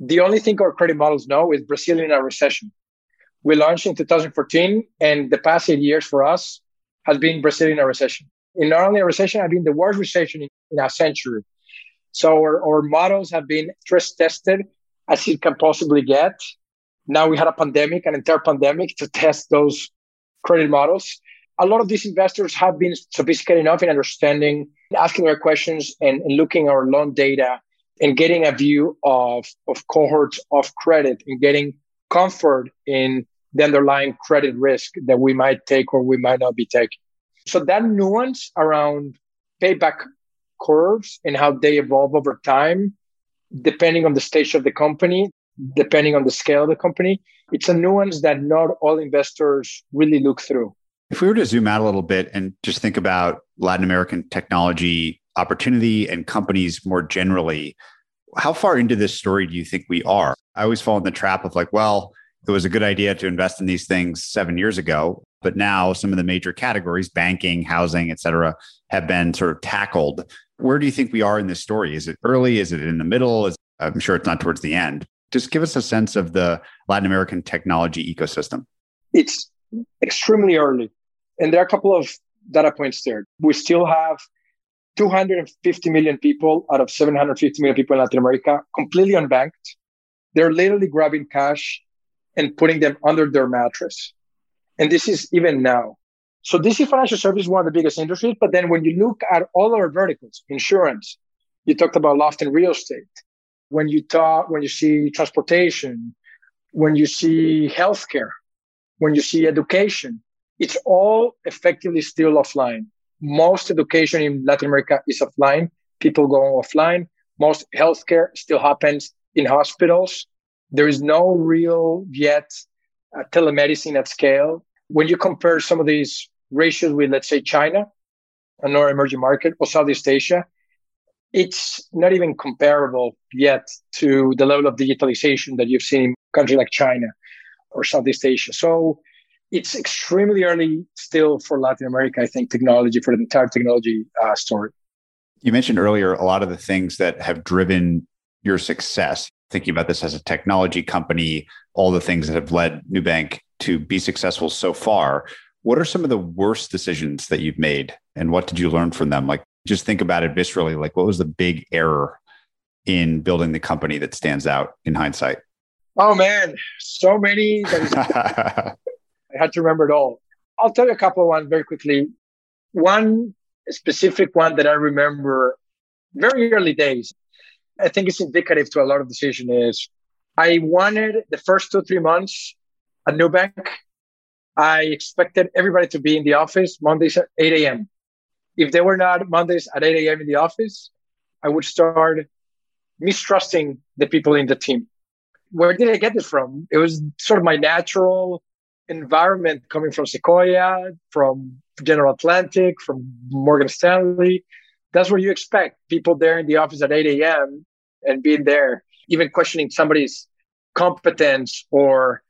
the only thing our credit models know is Brazil in a recession. We launched in 2014 and the past eight years for us has been Brazil in a recession. In not only a recession, have been the worst recession in, in a century. So our, our models have been stress tested as it can possibly get. Now we had a pandemic, an entire pandemic to test those credit models. A lot of these investors have been sophisticated enough in understanding, asking our questions and, and looking at our loan data and getting a view of, of cohorts of credit and getting comfort in the underlying credit risk that we might take or we might not be taking. So that nuance around payback curves and how they evolve over time, depending on the stage of the company, depending on the scale of the company, it's a nuance that not all investors really look through. If we were to zoom out a little bit and just think about Latin American technology opportunity and companies more generally, how far into this story do you think we are? I always fall in the trap of like, well, it was a good idea to invest in these things seven years ago, but now some of the major categories, banking, housing, et cetera, have been sort of tackled. Where do you think we are in this story? Is it early? Is it in the middle? Is, I'm sure it's not towards the end. Just give us a sense of the Latin American technology ecosystem. It's extremely early. And there are a couple of data points there. We still have 250 million people out of 750 million people in Latin America completely unbanked. They're literally grabbing cash and putting them under their mattress. And this is even now. So this is financial service, one of the biggest industries. But then when you look at all our verticals, insurance, you talked about loft and real estate. When you talk, when you see transportation, when you see healthcare, when you see education, it's all effectively still offline. Most education in Latin America is offline. People go offline. Most healthcare still happens in hospitals. There is no real yet uh, telemedicine at scale. When you compare some of these ratios with, let's say, China, another emerging market, or Southeast Asia, it's not even comparable yet to the level of digitalization that you've seen in countries like China or Southeast Asia. So it's extremely early still for Latin America, I think, technology, for the entire technology uh, story. You mentioned earlier a lot of the things that have driven your success. Thinking about this as a technology company, all the things that have led Nubank to be successful so far. What are some of the worst decisions that you've made and what did you learn from them? Like, just think about it viscerally. Like, what was the big error in building the company that stands out in hindsight? Oh, man, so many. <laughs> I had to remember it all. I'll tell you a couple of ones very quickly. One specific one that I remember very early days. I think it's indicative to a lot of decision is I wanted the first two, three months at bank I expected everybody to be in the office Mondays at 8 a.m. If they were not Mondays at 8 a.m. in the office, I would start mistrusting the people in the team. Where did I get this from? It was sort of my natural environment coming from Sequoia, from General Atlantic, from Morgan Stanley. That's what you expect people there in the office at 8 a.m. and being there, even questioning somebody's competence or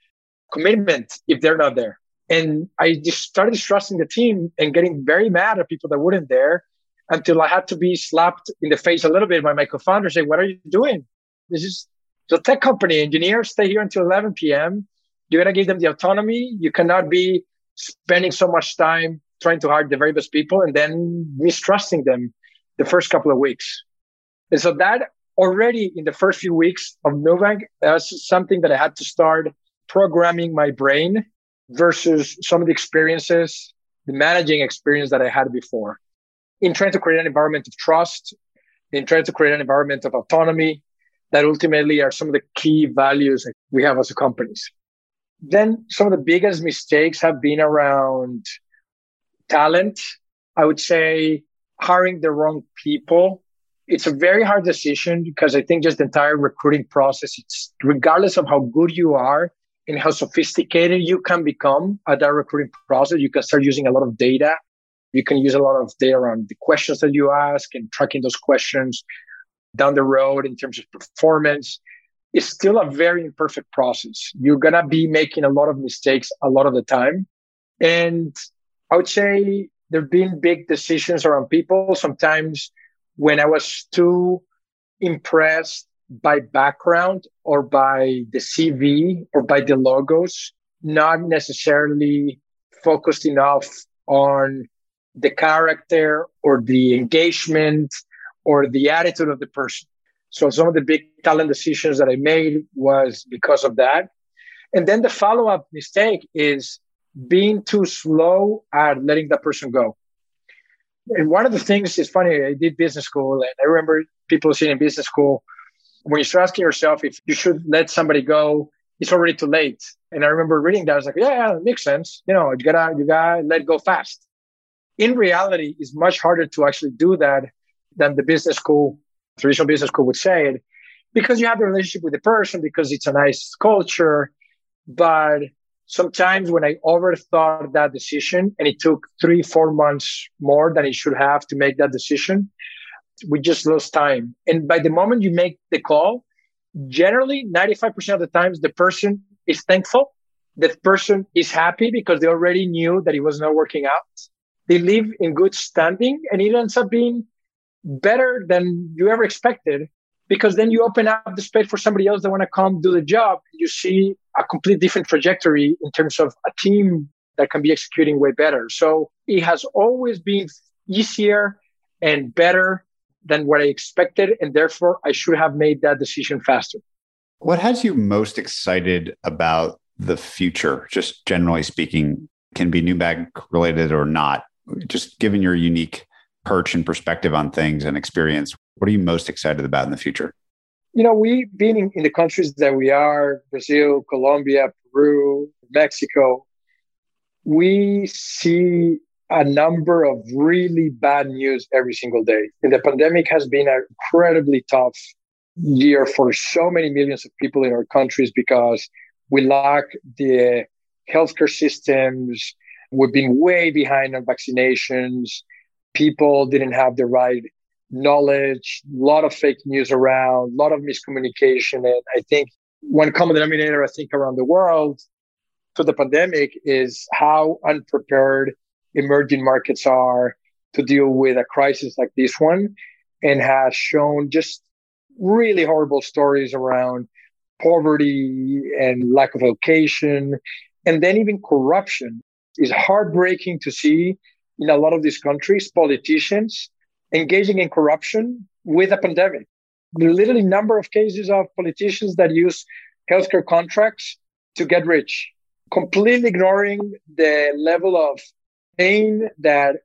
commitment if they're not there. And I just started trusting the team and getting very mad at people that weren't there until I had to be slapped in the face a little bit by my co-founder saying, what are you doing? This is the tech company. Engineers stay here until 11 p.m. You got to give them the autonomy. You cannot be spending so much time trying to hire the very best people and then mistrusting them the first couple of weeks. And so that already in the first few weeks of Nubank, that's something that I had to start programming my brain versus some of the experiences, the managing experience that I had before. In trying to create an environment of trust, in trying to create an environment of autonomy, that ultimately are some of the key values that we have as a companies. Then some of the biggest mistakes have been around talent. I would say hiring the wrong people. It's a very hard decision because I think just the entire recruiting process, it's regardless of how good you are and how sophisticated you can become at that recruiting process, you can start using a lot of data. You can use a lot of data around the questions that you ask and tracking those questions down the road in terms of performance it's still a very imperfect process. You're going to be making a lot of mistakes a lot of the time. And I would say there have been big decisions around people. Sometimes when I was too impressed by background or by the CV or by the logos, not necessarily focused enough on the character or the engagement or the attitude of the person. So some of the big talent decisions that I made was because of that. And then the follow up mistake is being too slow at letting that person go. And one of the things is funny, I did business school and I remember people saying in business school, when you start asking yourself if you should let somebody go, it's already too late. And I remember reading that. I was like, yeah, yeah, it makes sense. You know, you gotta, you gotta let go fast. In reality, it's much harder to actually do that than the business school, traditional business school would say it because you have the relationship with the person, because it's a nice culture. But sometimes when I overthought that decision and it took three, four months more than it should have to make that decision, we just lost time. And by the moment you make the call, generally 95% of the times the person is thankful. The person is happy because they already knew that it was not working out. They live in good standing and it ends up being better than you ever expected because then you open up the space for somebody else that want to come do the job. You see a complete different trajectory in terms of a team that can be executing way better. So it has always been easier and better than what I expected. And therefore, I should have made that decision faster. What has you most excited about the future, just generally speaking, can be Nubank related or not? Just given your unique perch and perspective on things and experience, what are you most excited about in the future? You know, we've been in, in the countries that we are Brazil, Colombia, Peru, Mexico. We see a number of really bad news every single day. And the pandemic has been an incredibly tough year for so many millions of people in our countries because we lack the healthcare systems. We've been way behind on vaccinations. People didn't have the right knowledge, a lot of fake news around, a lot of miscommunication. And I think one common denominator, I think, around the world to the pandemic is how unprepared emerging markets are to deal with a crisis like this one and has shown just really horrible stories around poverty and lack of education and then even corruption. Is heartbreaking to see in a lot of these countries politicians engaging in corruption with a pandemic. The literally number of cases of politicians that use healthcare contracts to get rich completely ignoring the level of pain that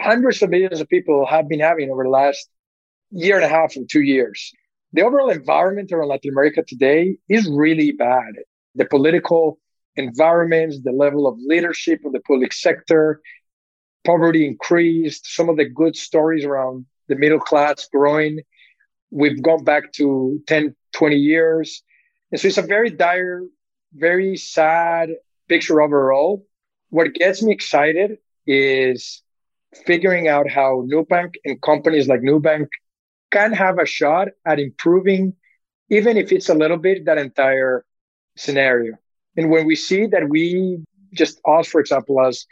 hundreds of millions of people have been having over the last year and a half and two years. The overall environment around Latin America today is really bad. The political environment, the level of leadership of the public sector, poverty increased, some of the good stories around the middle class growing. We've gone back to 10, 20 years. And so it's a very dire, very sad picture overall. What gets me excited is figuring out how Nubank and companies like Nubank can have a shot at improving, even if it's a little bit, that entire scenario. And when we see that we just us, for example, as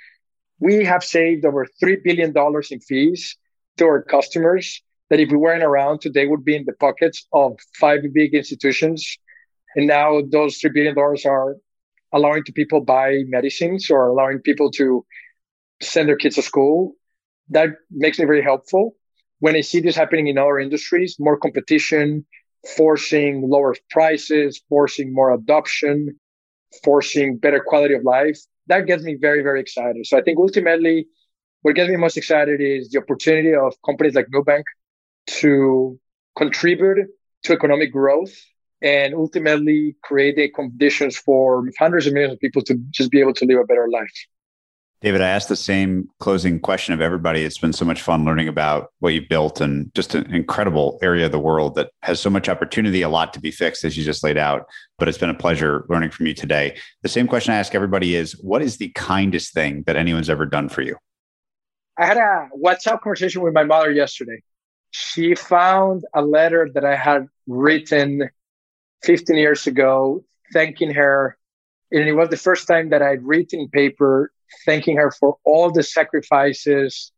we have saved over $3 billion in fees to our customers that if we weren't around today would be in the pockets of five big institutions. And now those $3 billion are allowing to people buy medicines or allowing people to send their kids to school. That makes me very helpful. When I see this happening in other industries, more competition, forcing lower prices, forcing more adoption, forcing better quality of life, that gets me very, very excited. So I think ultimately, what gets me most excited is the opportunity of companies like Nubank to contribute to economic growth and ultimately create the conditions for hundreds of millions of people to just be able to live a better life. David, I asked the same closing question of everybody. It's been so much fun learning about what you've built and just an incredible area of the world that has so much opportunity, a lot to be fixed, as you just laid out. But it's been a pleasure learning from you today. The same question I ask everybody is what is the kindest thing that anyone's ever done for you? I had a WhatsApp conversation with my mother yesterday. She found a letter that I had written 15 years ago, thanking her. And it was the first time that I'd written paper thanking her for all the sacrifices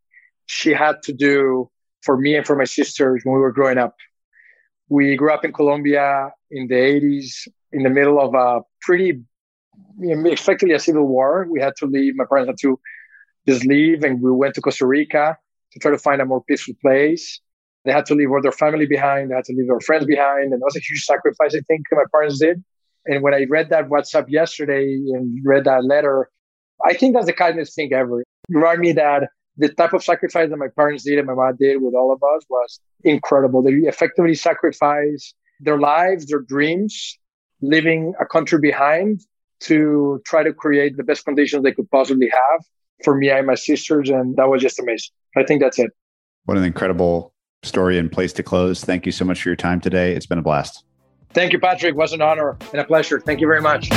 she had to do for me and for my sisters when we were growing up. We grew up in Colombia in the 80s, in the middle of a pretty, effectively a civil war. We had to leave. My parents had to just leave, and we went to Costa Rica to try to find a more peaceful place. They had to leave all their family behind. They had to leave their friends behind, and that was a huge sacrifice. I think my parents did. And when I read that WhatsApp yesterday and read that letter, I think that's the kindest thing ever. Remind me that the type of sacrifice that my parents did and my mom did with all of us was incredible. They effectively sacrificed their lives, their dreams, leaving a country behind to try to create the best conditions they could possibly have for me and my sisters. And that was just amazing. I think that's it. What an incredible story and place to close. Thank you so much for your time today. It's been a blast. Thank you, Patrick. It was an honor and a pleasure. Thank you very much.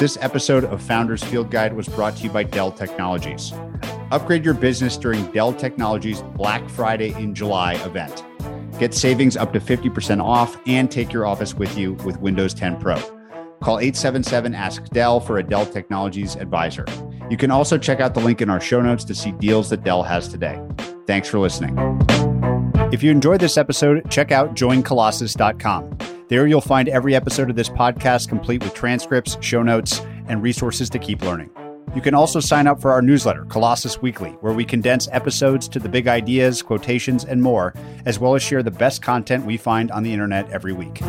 This episode of Founders Field Guide was brought to you by Dell Technologies. Upgrade your business during Dell Technologies Black Friday in July event. Get savings up to 50% off and take your office with you with Windows 10 Pro. Call 877 Ask Dell for a Dell Technologies advisor. You can also check out the link in our show notes to see deals that Dell has today. Thanks for listening. If you enjoyed this episode, check out joincolossus.com. There you'll find every episode of this podcast complete with transcripts, show notes, and resources to keep learning. You can also sign up for our newsletter, Colossus Weekly, where we condense episodes to the big ideas, quotations, and more, as well as share the best content we find on the internet every week.